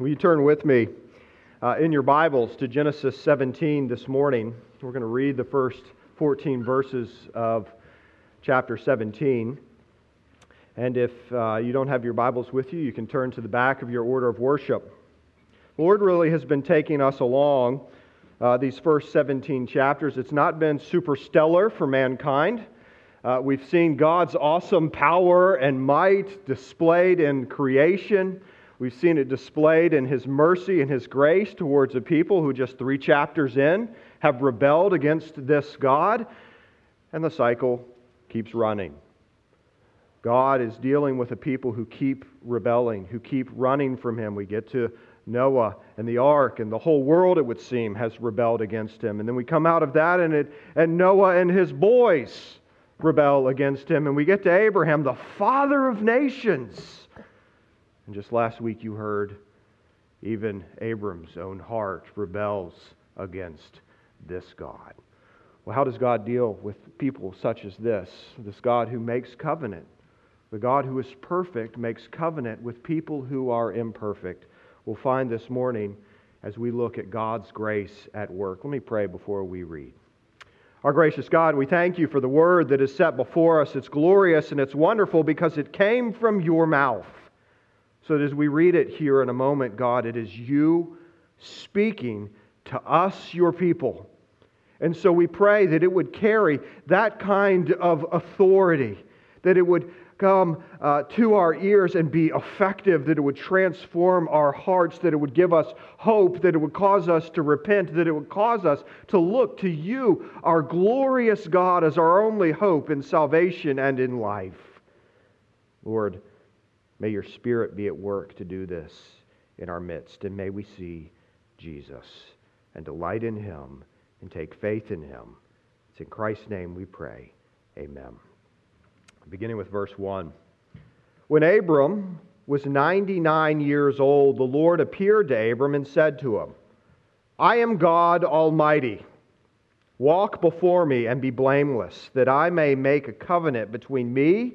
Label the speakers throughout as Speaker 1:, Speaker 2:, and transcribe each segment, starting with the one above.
Speaker 1: Will you turn with me uh, in your Bibles to Genesis 17 this morning? We're going to read the first 14 verses of chapter 17. And if uh, you don't have your Bibles with you, you can turn to the back of your order of worship. The Lord really has been taking us along uh, these first 17 chapters. It's not been super stellar for mankind. Uh, we've seen God's awesome power and might displayed in creation. We've seen it displayed in His mercy and His grace towards a people who, just three chapters in, have rebelled against this God. And the cycle keeps running. God is dealing with a people who keep rebelling, who keep running from Him. We get to Noah and the ark, and the whole world, it would seem, has rebelled against Him. And then we come out of that, and, it, and Noah and his boys rebel against him. And we get to Abraham, the father of nations. And just last week you heard even Abram's own heart rebels against this God. Well, how does God deal with people such as this? This God who makes covenant. The God who is perfect makes covenant with people who are imperfect. We'll find this morning as we look at God's grace at work. Let me pray before we read. Our gracious God, we thank you for the word that is set before us. It's glorious and it's wonderful because it came from your mouth. So as we read it here in a moment, God, it is you speaking to us, your people. And so we pray that it would carry that kind of authority, that it would come uh, to our ears and be effective, that it would transform our hearts, that it would give us hope, that it would cause us to repent, that it would cause us to look to you, our glorious God, as our only hope in salvation and in life. Lord, may your Spirit be at work to do this in our midst, and may we see Jesus and delight in him and take faith in him. It's in Christ's name we pray. Amen beginning with verse 1. When Abram was 99 years old, the Lord appeared to Abram and said to him, I am God Almighty. Walk before me and be blameless, that I may make a covenant between me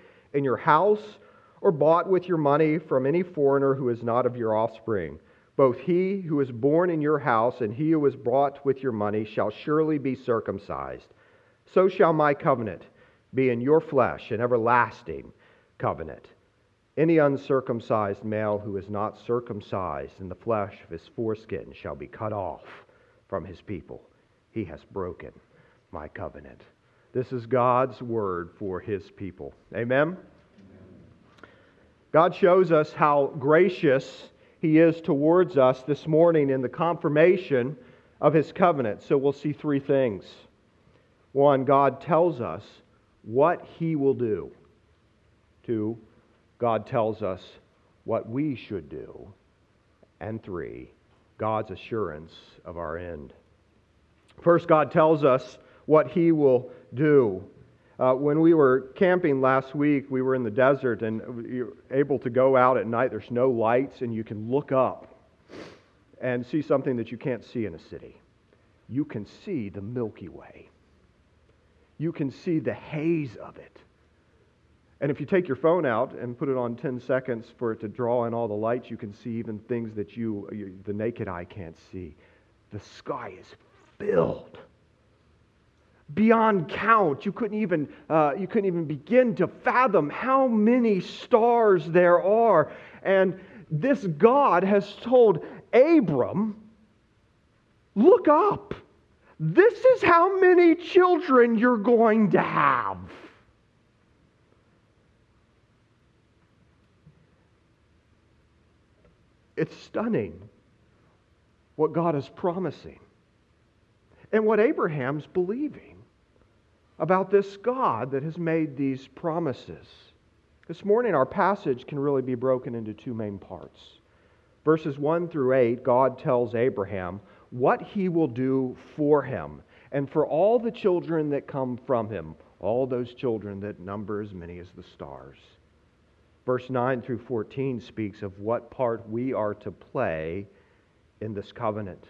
Speaker 1: in your house or bought with your money from any foreigner who is not of your offspring. Both he who is born in your house and he who is bought with your money shall surely be circumcised. So shall my covenant be in your flesh, an everlasting covenant. Any uncircumcised male who is not circumcised in the flesh of his foreskin shall be cut off from his people. He has broken my covenant. This is God's word for his people. Amen? God shows us how gracious He is towards us this morning in the confirmation of His covenant. So we'll see three things. One, God tells us what He will do. Two, God tells us what we should do. And three, God's assurance of our end. First, God tells us what He will do. Uh, when we were camping last week, we were in the desert and you're able to go out at night. There's no lights, and you can look up. and see something that you can't see in a city. You can see the Milky Way. You can see the haze of it. And if you take your phone out and put it on 10 seconds for it to draw in all the lights, you can see even things that you, you the naked eye can't see. The sky is filled beyond count. You couldn't even, uh, you couldn't even begin to fathom how many stars there are. And this God has told Abram, look up. This is how many children you're going to have. It's stunning what God is promising and what Abraham's believing about this God that has made these promises. This morning, our passage can really be broken into two main parts. Verses 1 through 8, God tells Abraham what he will do for him and for all the children that come from him, all those children that number as many as the stars. Verse 9 through 14 speaks of what part we are to play in this covenant.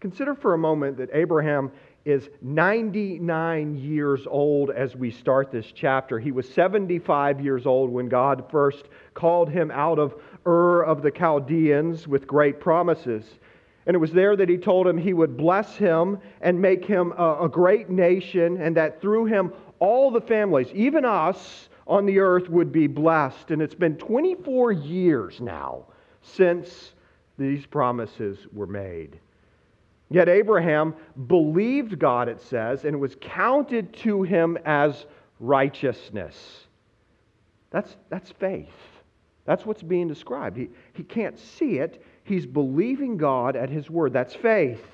Speaker 1: Consider for a moment that Abraham is 99 years old as we start this chapter. He was 75 years old when God first called him out of Ur of the Chaldeans with great promises. And it was there that he told him he would bless him and make him a, a great nation, and that through him all the families, even us, on the earth would be blessed. And it's been 24 years now since these promises were made. Yet Abraham believed God, it says, and it was counted to him as righteousness. That's, that's faith. That's what's being described. He, he can't see it. He's believing God at his word. That's faith.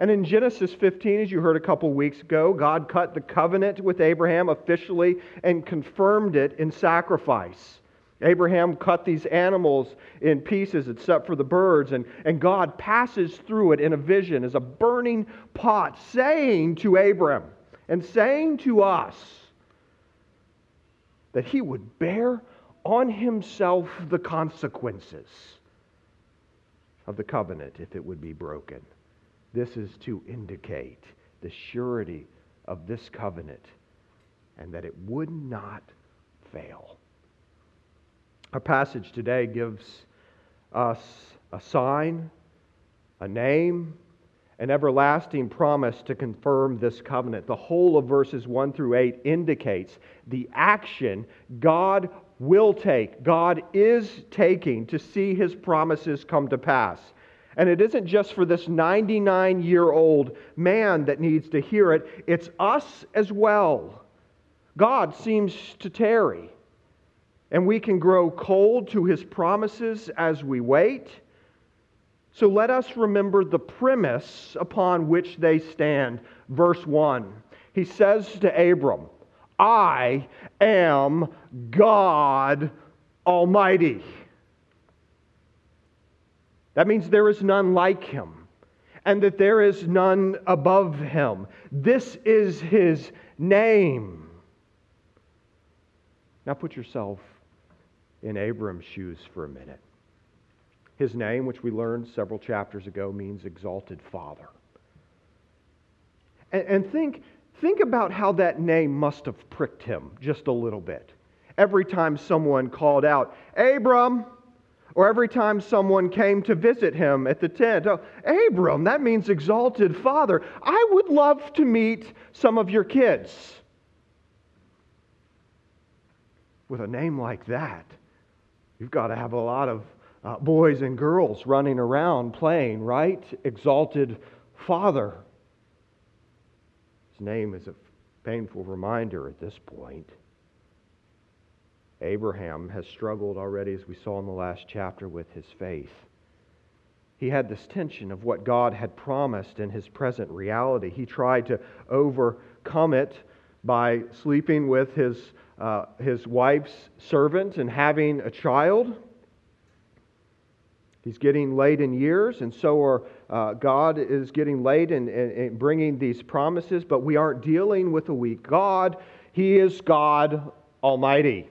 Speaker 1: And in Genesis 15, as you heard a couple weeks ago, God cut the covenant with Abraham officially and confirmed it in sacrifice. Abraham cut these animals in pieces except for the birds, and, and God passes through it in a vision as a burning pot, saying to Abram and saying to us that he would bear on himself the consequences of the covenant if it would be broken. This is to indicate the surety of this covenant and that it would not fail. Our passage today gives us a sign, a name, an everlasting promise to confirm this covenant. The whole of verses 1 through 8 indicates the action God will take, God is taking to see his promises come to pass. And it isn't just for this 99 year old man that needs to hear it, it's us as well. God seems to tarry, and we can grow cold to his promises as we wait. So let us remember the premise upon which they stand. Verse 1. He says to Abram, I am God Almighty. That means there is none like him, and that there is none above him. This is his name. Now put yourself in Abram's shoes for a minute. His name, which we learned several chapters ago, means exalted father. And, and think, think about how that name must have pricked him just a little bit. Every time someone called out, Abram, or every time someone came to visit him at the tent, oh, Abram, that means exalted father. I would love to meet some of your kids. With a name like that, you've got to have a lot of uh, boys and girls running around playing, right? Exalted father. His name is a painful reminder at this point. Abraham has struggled already, as we saw in the last chapter, with his faith. He had this tension of what God had promised in his present reality. He tried to overcome it by sleeping with his, uh, his wife's servant and having a child. He's getting late in years, and so are uh, God is getting late in, in, in bringing these promises, but we aren't dealing with a weak God. He is God Almighty.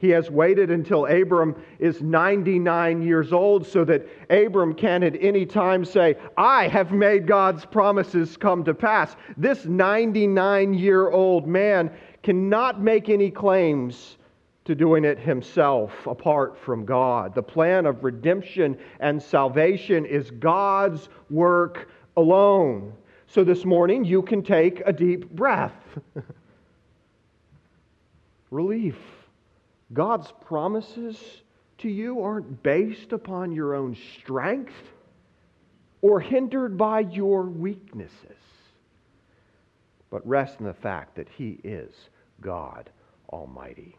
Speaker 1: He has waited until Abram is 99 years old so that Abram can at any time say, I have made God's promises come to pass. This 99 year old man cannot make any claims to doing it himself apart from God. The plan of redemption and salvation is God's work alone. So this morning, you can take a deep breath. Relief. God's promises to you aren't based upon your own strength or hindered by your weaknesses, but rest in the fact that He is God Almighty.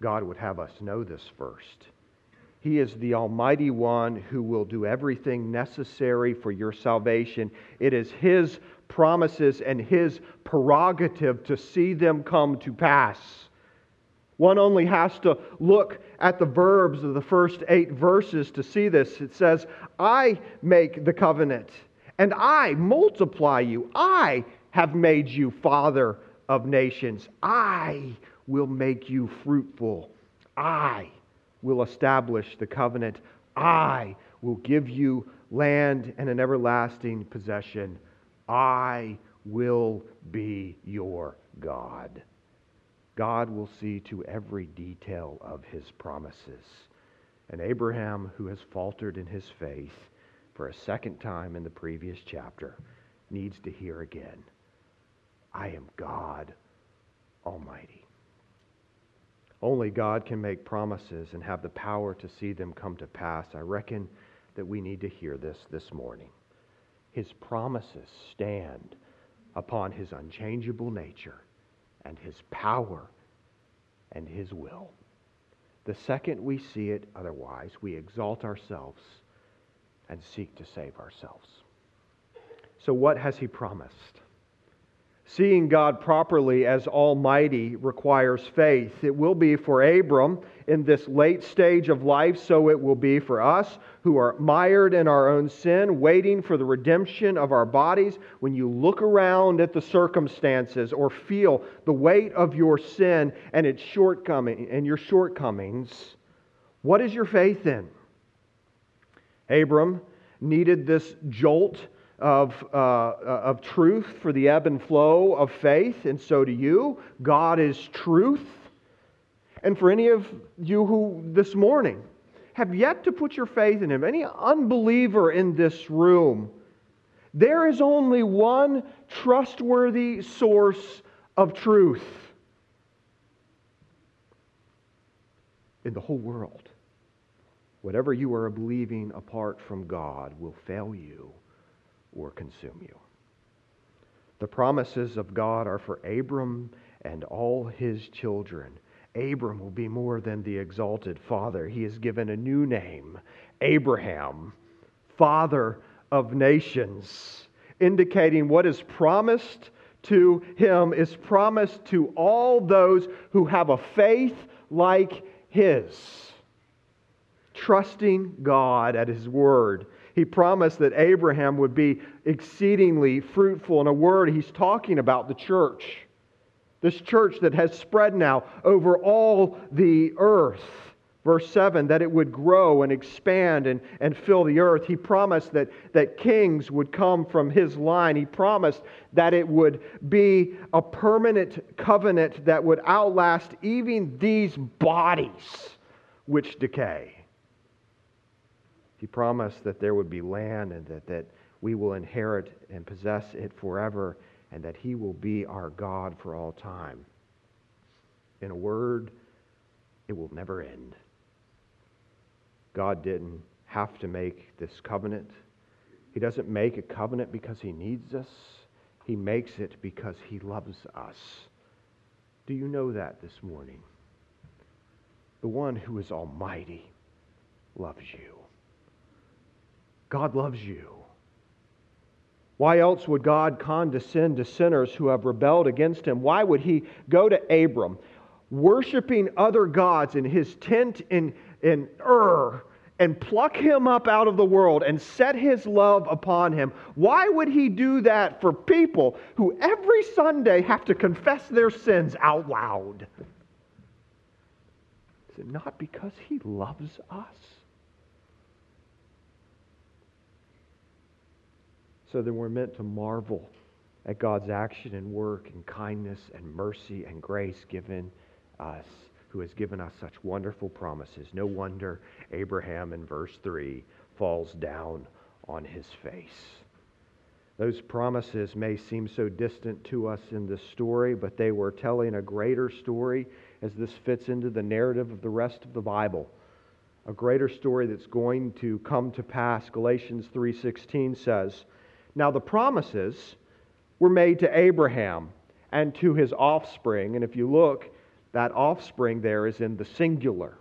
Speaker 1: God would have us know this first. He is the Almighty One who will do everything necessary for your salvation. It is His promises and His prerogative to see them come to pass. One only has to look at the verbs of the first eight verses to see this. It says, I make the covenant, and I multiply you. I have made you father of nations. I will make you fruitful. I will establish the covenant. I will give you land and an everlasting possession. I will be your God. God will see to every detail of his promises. And Abraham, who has faltered in his faith for a second time in the previous chapter, needs to hear again I am God Almighty. Only God can make promises and have the power to see them come to pass. I reckon that we need to hear this this morning. His promises stand upon his unchangeable nature and his power and his will. The second we see it otherwise, we exalt ourselves and seek to save ourselves. So, what has he promised? Seeing God properly as Almighty requires faith. It will be for Abram in this late stage of life, so it will be for us who are mired in our own sin, waiting for the redemption of our bodies. When you look around at the circumstances or feel the weight of your sin and its shortcoming and your shortcomings, what is your faith in? Abram needed this jolt of, uh, uh, of truth for the ebb and flow of faith, and so do you. God is truth. And for any of you who this morning have yet to put your faith in Him, any unbeliever in this room, there is only one trustworthy source of truth in the whole world. Whatever you are believing apart from God will fail you or consume you. The promises of God are for Abram and all his children. Abram will be more than the exalted father. He is given a new name, Abraham, father of nations, indicating what is promised to him is promised to all those who have a faith like his, trusting God at his word he promised that Abraham would be exceedingly fruitful. In a word, he's talking about the church. This church that has spread now over all the earth. Verse 7 that it would grow and expand and, and fill the earth. He promised that, that kings would come from his line. He promised that it would be a permanent covenant that would outlast even these bodies which decay. He promised that there would be land and that, that we will inherit and possess it forever and that He will be our God for all time. In a word, it will never end. God didn't have to make this covenant. He doesn't make a covenant because He needs us, He makes it because He loves us. Do you know that this morning? The one who is almighty loves you. God loves you. Why else would God condescend to sinners who have rebelled against him? Why would he go to Abram, worshiping other gods in his tent in, in Ur, and pluck him up out of the world and set his love upon him? Why would he do that for people who every Sunday have to confess their sins out loud? Is it not because he loves us? So that we're meant to marvel at God's action and work and kindness and mercy and grace given us, who has given us such wonderful promises. No wonder Abraham in verse 3 falls down on his face. Those promises may seem so distant to us in this story, but they were telling a greater story as this fits into the narrative of the rest of the Bible. A greater story that's going to come to pass. Galatians 3:16 says, "Now the promises were made to Abraham and to his offspring. And if you look, that offspring there is in the singular.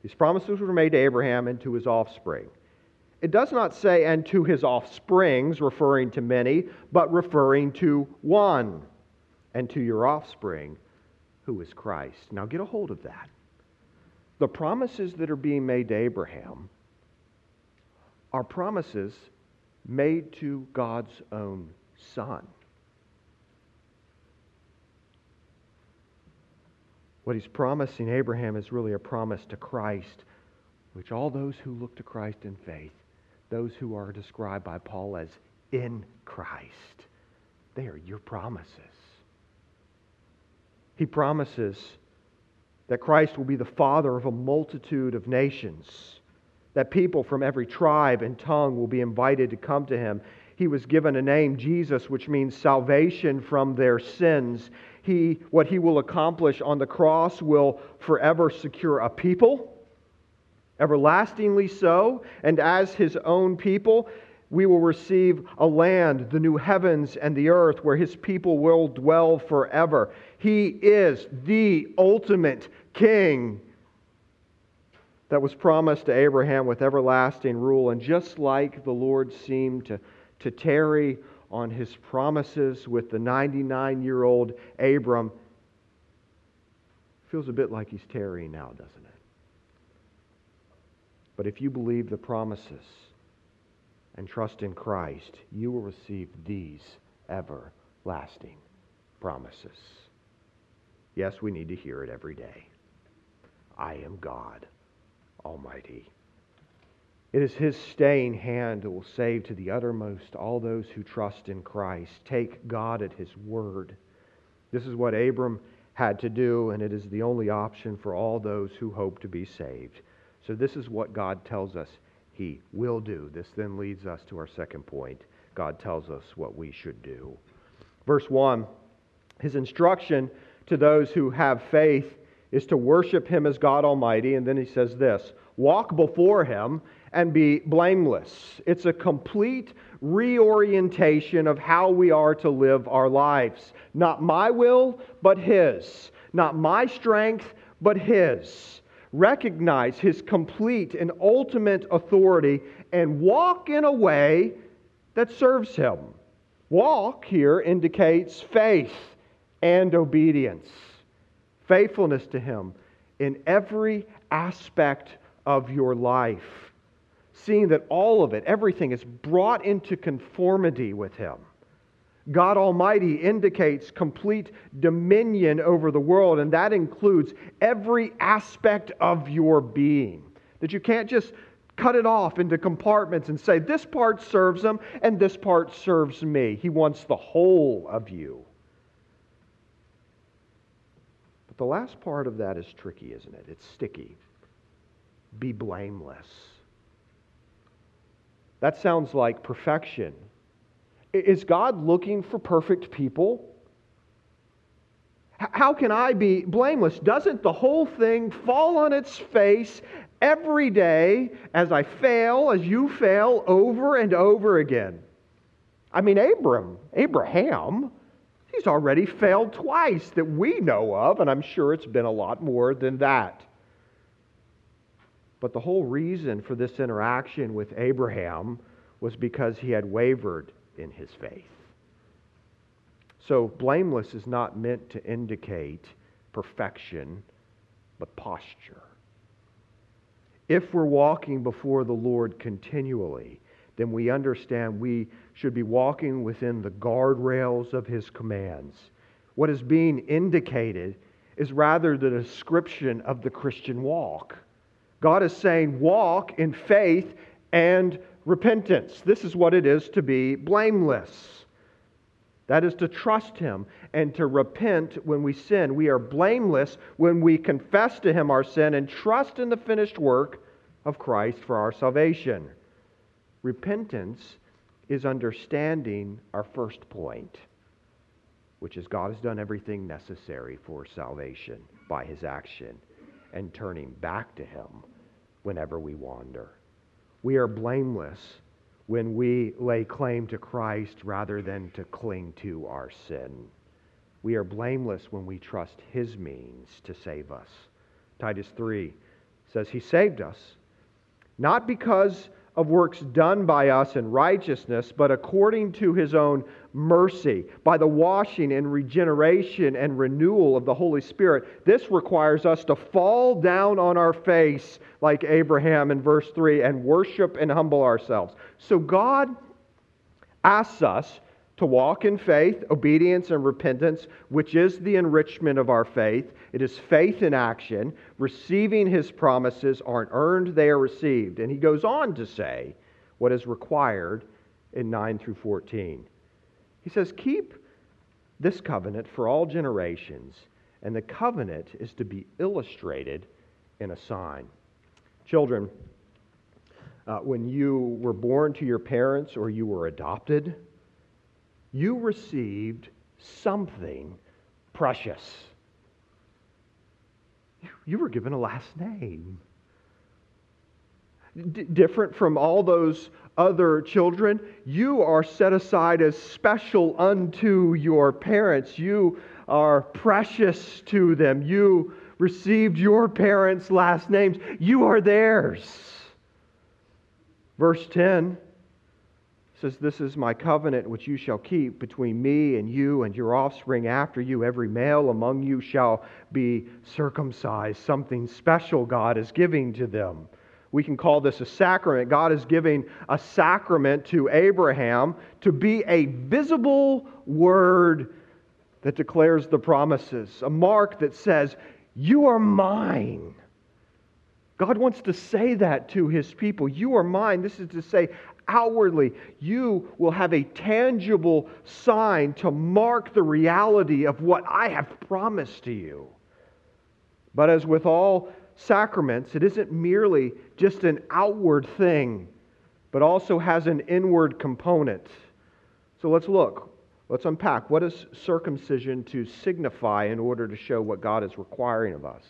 Speaker 1: These promises were made to Abraham and to his offspring. It does not say, and to his offsprings, referring to many, but referring to one, and to your offspring, who is Christ. Now get a hold of that. The promises that are being made to Abraham are promises made to God's own son. What he's promising Abraham is really a promise to Christ, which all those who look to Christ in faith, those who are described by Paul as in Christ, they are your promises. He promises that Christ will be the father of a multitude of nations, that people from every tribe and tongue will be invited to come to him he was given a name, Jesus, which means salvation from their sins. He, what he will accomplish on the cross will forever secure a people, everlastingly so. And as his own people, we will receive a land, the new heavens and the earth, where his people will dwell forever. He is the ultimate king that was promised to Abraham with everlasting rule. And just like the Lord seemed to to tarry on his promises with the 99 year old Abram feels a bit like he's tarrying now, doesn't it? But if you believe the promises and trust in Christ, you will receive these everlasting promises. Yes, we need to hear it every day. I am God Almighty. It is his staying hand that will save to the uttermost all those who trust in Christ. Take God at his word. This is what Abram had to do, and it is the only option for all those who hope to be saved. So, this is what God tells us he will do. This then leads us to our second point. God tells us what we should do. Verse 1 His instruction to those who have faith is to worship him as God Almighty. And then he says this walk before him and be blameless. It's a complete reorientation of how we are to live our lives. Not my will, but His. Not my strength, but His. Recognize His complete and ultimate authority and walk in a way that serves Him. Walk here indicates faith and obedience, faithfulness to Him in every aspect of your life seeing that all of it, everything, is brought into conformity with Him. God Almighty indicates complete dominion over the world, and that includes every aspect of your being. That you can't just cut it off into compartments and say, this part serves Him and this part serves me. He wants the whole of you. But the last part of that is tricky, isn't it? It's sticky. Be blameless. That sounds like perfection. Is God looking for perfect people? How can I be blameless? Doesn't the whole thing fall on its face every day as I fail, as you fail, over and over again? I mean, Abram, Abraham, he's already failed twice that we know of, and I'm sure it's been a lot more than that. But the whole reason for this interaction with Abraham was because he had wavered in his faith. So, blameless is not meant to indicate perfection, but posture. If we're walking before the Lord continually, then we understand we should be walking within the guardrails of his commands. What is being indicated is rather the description of the Christian walk. God is saying, walk in faith and repentance. This is what it is to be blameless. That is to trust Him and to repent when we sin. We are blameless when we confess to Him our sin and trust in the finished work of Christ for our salvation. Repentance is understanding our first point, which is God has done everything necessary for salvation by His action and turning back to Him whenever we wander. We are blameless when we lay claim to Christ rather than to cling to our sin. We are blameless when we trust His means to save us. Titus 3 says, He saved us, not because of works done by us in righteousness, but according to his own mercy, by the washing and regeneration and renewal of the Holy Spirit. This requires us to fall down on our face, like Abraham in verse 3, and worship and humble ourselves. So God asks us to walk in faith, obedience, and repentance, which is the enrichment of our faith. It is faith in action. Receiving his promises aren't earned, they are received. And he goes on to say what is required in 9 through 14. He says, Keep this covenant for all generations, and the covenant is to be illustrated in a sign. Children, uh, when you were born to your parents or you were adopted, you received something precious. You were given a last name. D- different from all those other children, you are set aside as special unto your parents. You are precious to them. You received your parents' last names. You are theirs. Verse 10 says, This is my covenant which you shall keep between me and you and your offspring after you. Every male among you shall be circumcised. Something special God is giving to them. We can call this a sacrament. God is giving a sacrament to Abraham to be a visible word that declares the promises, a mark that says, You are mine. God wants to say that to his people. You are mine. This is to say, outwardly, you will have a tangible sign to mark the reality of what I have promised to you. But as with all sacraments, it isn't merely just an outward thing, but also has an inward component. So let's look. Let's unpack. What is circumcision to signify in order to show what God is requiring of us?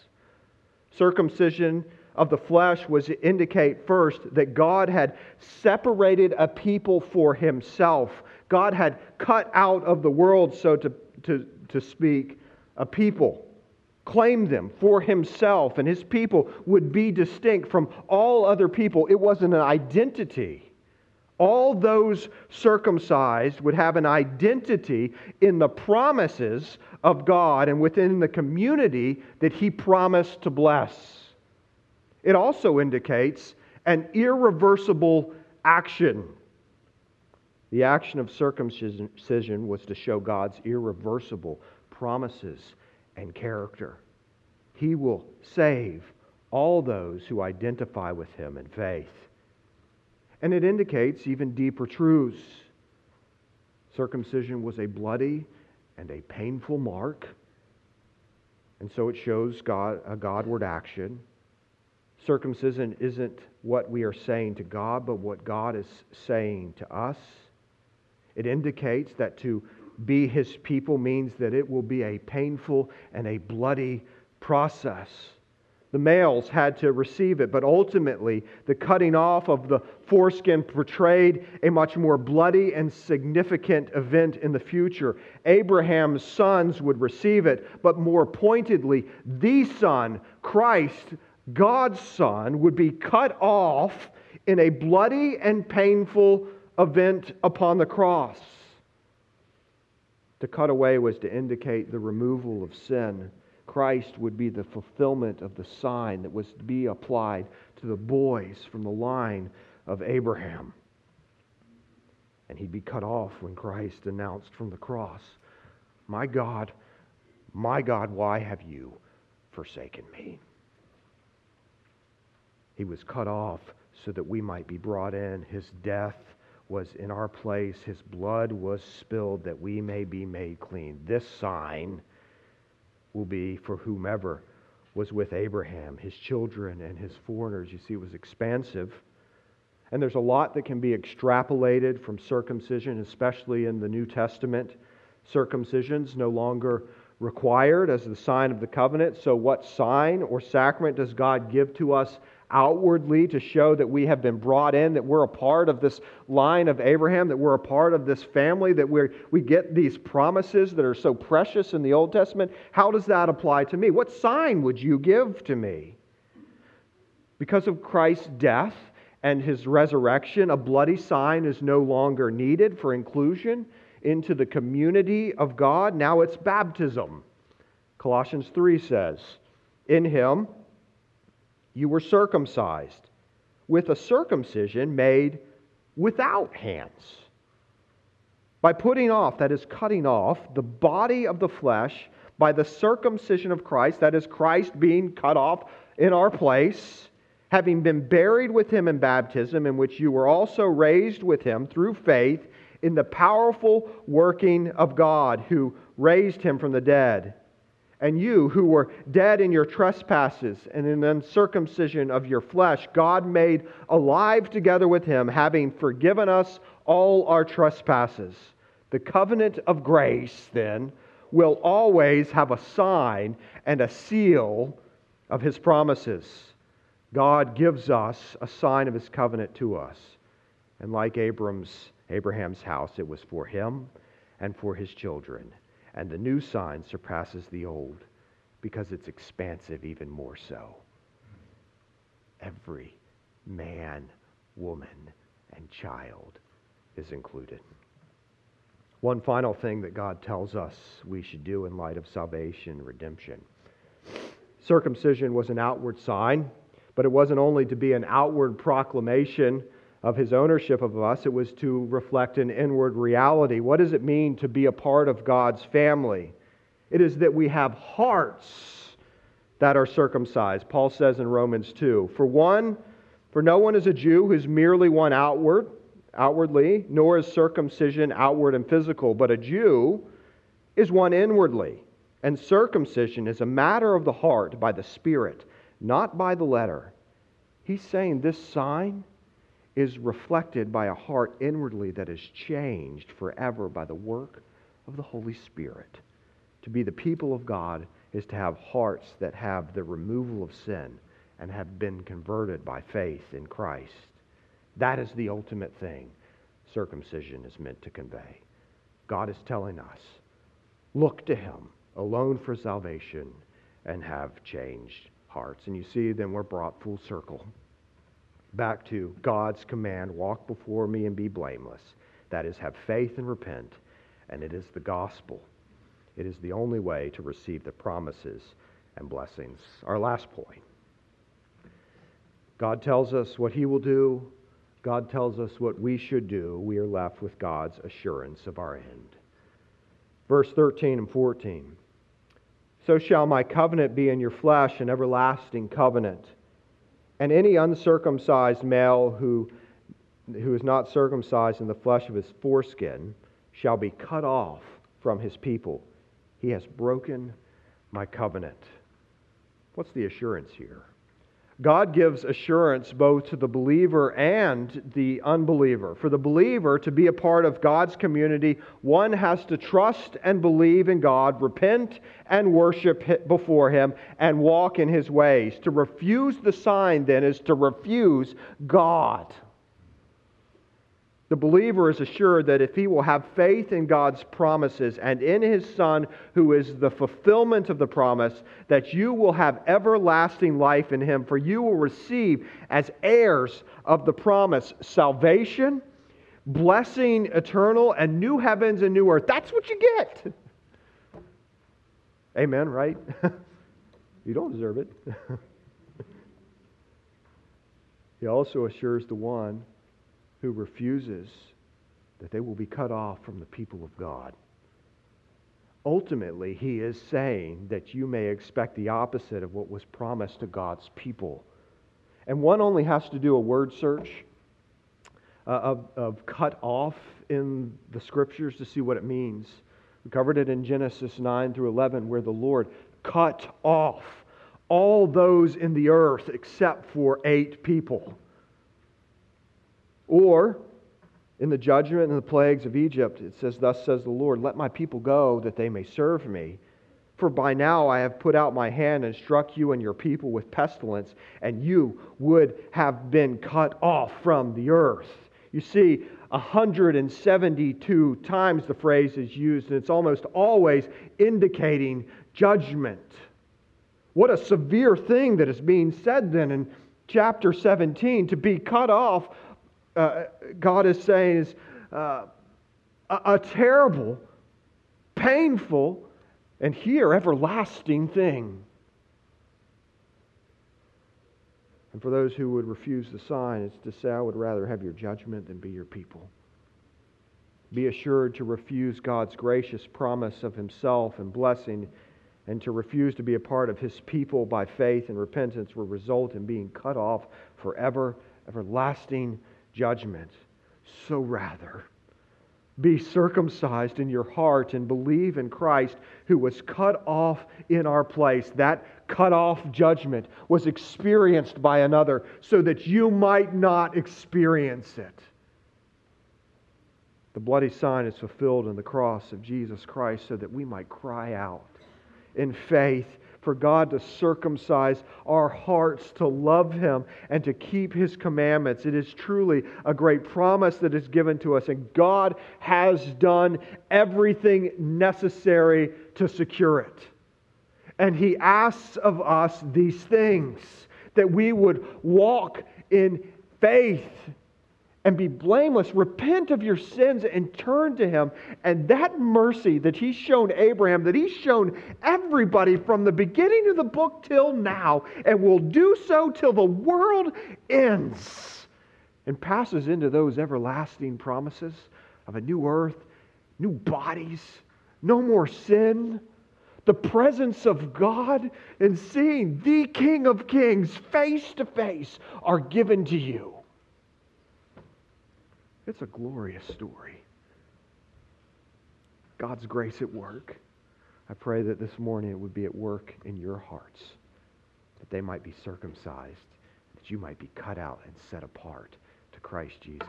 Speaker 1: Circumcision of the flesh was to indicate first that God had separated a people for himself. God had cut out of the world, so to, to, to speak, a people, claimed them for himself, and his people would be distinct from all other people. It wasn't an identity. All those circumcised would have an identity in the promises of God and within the community that he promised to bless. It also indicates an irreversible action. The action of circumcision was to show God's irreversible promises and character. He will save all those who identify with him in faith. And it indicates even deeper truths. Circumcision was a bloody and a painful mark, and so it shows God, a Godward action. Circumcision isn't what we are saying to God, but what God is saying to us. It indicates that to be his people means that it will be a painful and a bloody process. The males had to receive it, but ultimately, the cutting off of the foreskin portrayed a much more bloody and significant event in the future. Abraham's sons would receive it, but more pointedly, the son, Christ, God's Son would be cut off in a bloody and painful event upon the cross. To cut away was to indicate the removal of sin. Christ would be the fulfillment of the sign that was to be applied to the boys from the line of Abraham. And he'd be cut off when Christ announced from the cross, My God, My God, why have you forsaken me? He was cut off so that we might be brought in. His death was in our place. His blood was spilled that we may be made clean. This sign will be for whomever was with Abraham, his children, and his foreigners. You see, it was expansive. And there's a lot that can be extrapolated from circumcision, especially in the New Testament. Circumcision's no longer required as the sign of the covenant. So, what sign or sacrament does God give to us outwardly to show that we have been brought in, that we're a part of this line of Abraham, that we're a part of this family, that we we get these promises that are so precious in the Old Testament? How does that apply to me? What sign would you give to me? Because of Christ's death and his resurrection, a bloody sign is no longer needed for inclusion into the community of God. Now it's baptism. Colossians 3 says, In him you were circumcised with a circumcision made without hands. By putting off, that is, cutting off, the body of the flesh by the circumcision of Christ, that is, Christ being cut off in our place, having been buried with him in baptism, in which you were also raised with him through faith in the powerful working of God who raised him from the dead. And you who were dead in your trespasses and in the uncircumcision of your flesh, God made alive together with him, having forgiven us all our trespasses. The covenant of grace, then, will always have a sign and a seal of his promises. God gives us a sign of his covenant to us. And like Abram's Abraham's house. It was for him and for his children. And the new sign surpasses the old because it's expansive even more so. Every man, woman, and child is included. One final thing that God tells us we should do in light of salvation redemption. Circumcision was an outward sign, but it wasn't only to be an outward proclamation of his ownership of us, it was to reflect an inward reality. What does it mean to be a part of God's family? It is that we have hearts that are circumcised. Paul says in Romans 2 For one, for no one is a Jew who's merely one outward, outwardly, nor is circumcision outward and physical, but a Jew is one inwardly. And circumcision is a matter of the heart by the Spirit, not by the letter. He's saying this sign is reflected by a heart inwardly that is changed forever by the work of the Holy Spirit. To be the people of God is to have hearts that have the removal of sin and have been converted by faith in Christ. That is the ultimate thing circumcision is meant to convey. God is telling us look to Him alone for salvation and have changed hearts. And you see, then we're brought full circle back to God's command walk before me and be blameless. That is, have faith and repent. And it is the gospel. It is the only way to receive the promises and blessings. Our last point God tells us what He will do, God tells us what we should do. We are left with God's assurance of our end. Verse 13 and 14. So shall my covenant be in your flesh, an everlasting covenant and any uncircumcised male who, who is not circumcised in the flesh of his foreskin shall be cut off from his people. He has broken my covenant. What's the assurance here? God gives assurance both to the believer and the unbeliever. For the believer to be a part of God's community, one has to trust and believe in God, repent and worship before Him, and walk in His ways. To refuse the sign, then, is to refuse God. The believer is assured that if he will have faith in God's promises and in his Son, who is the fulfillment of the promise, that you will have everlasting life in him, for you will receive as heirs of the promise salvation, blessing eternal, and new heavens and new earth. That's what you get. Amen, right? you don't deserve it. he also assures the one who refuses that they will be cut off from the people of God. ultimately, he is saying that you may expect the opposite of what was promised to God's people. And one only has to do a word search uh, of, of cut off in the scriptures to see what it means. We covered it in Genesis 9 through 11, where the Lord cut off all those in the earth except for eight people. Or, in the judgment and the plagues of Egypt, it says, Thus says the Lord, let my people go that they may serve me. For by now I have put out my hand and struck you and your people with pestilence, and you would have been cut off from the earth. You see, 172 times the phrase is used, and it's almost always indicating judgment. What a severe thing that is being said then in chapter 17. To be cut off, uh, God is saying, is uh, a, a terrible, painful, and here everlasting thing. And for those who would refuse the sign, it's to say, I would rather have your judgment than be your people. Be assured to refuse God's gracious promise of Himself and blessing, and to refuse to be a part of His people by faith and repentance will result in being cut off forever, everlasting judgment. So rather, be circumcised in your heart and believe in Christ who was cut off in our place. That cut off judgment was experienced by another so that you might not experience it. The bloody sign is fulfilled in the cross of Jesus Christ so that we might cry out in faith for God to circumcise our hearts to love Him and to keep His commandments. It is truly a great promise that is given to us, and God has done everything necessary to secure it. And He asks of us these things that we would walk in faith and be blameless. Repent of your sins and turn to Him. And that mercy that He's shown Abraham, that He's shown everybody from the beginning of the book till now, and will do so till the world ends, and passes into those everlasting promises of a new earth, new bodies, no more sin. The presence of God and seeing the King of Kings face to face are given to you. It's a glorious story. God's grace at work. I pray that this morning it would be at work in your hearts, that they might be circumcised, that you might be cut out and set apart to Christ Jesus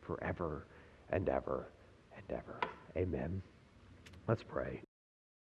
Speaker 1: forever and ever and ever. Amen. Let's pray.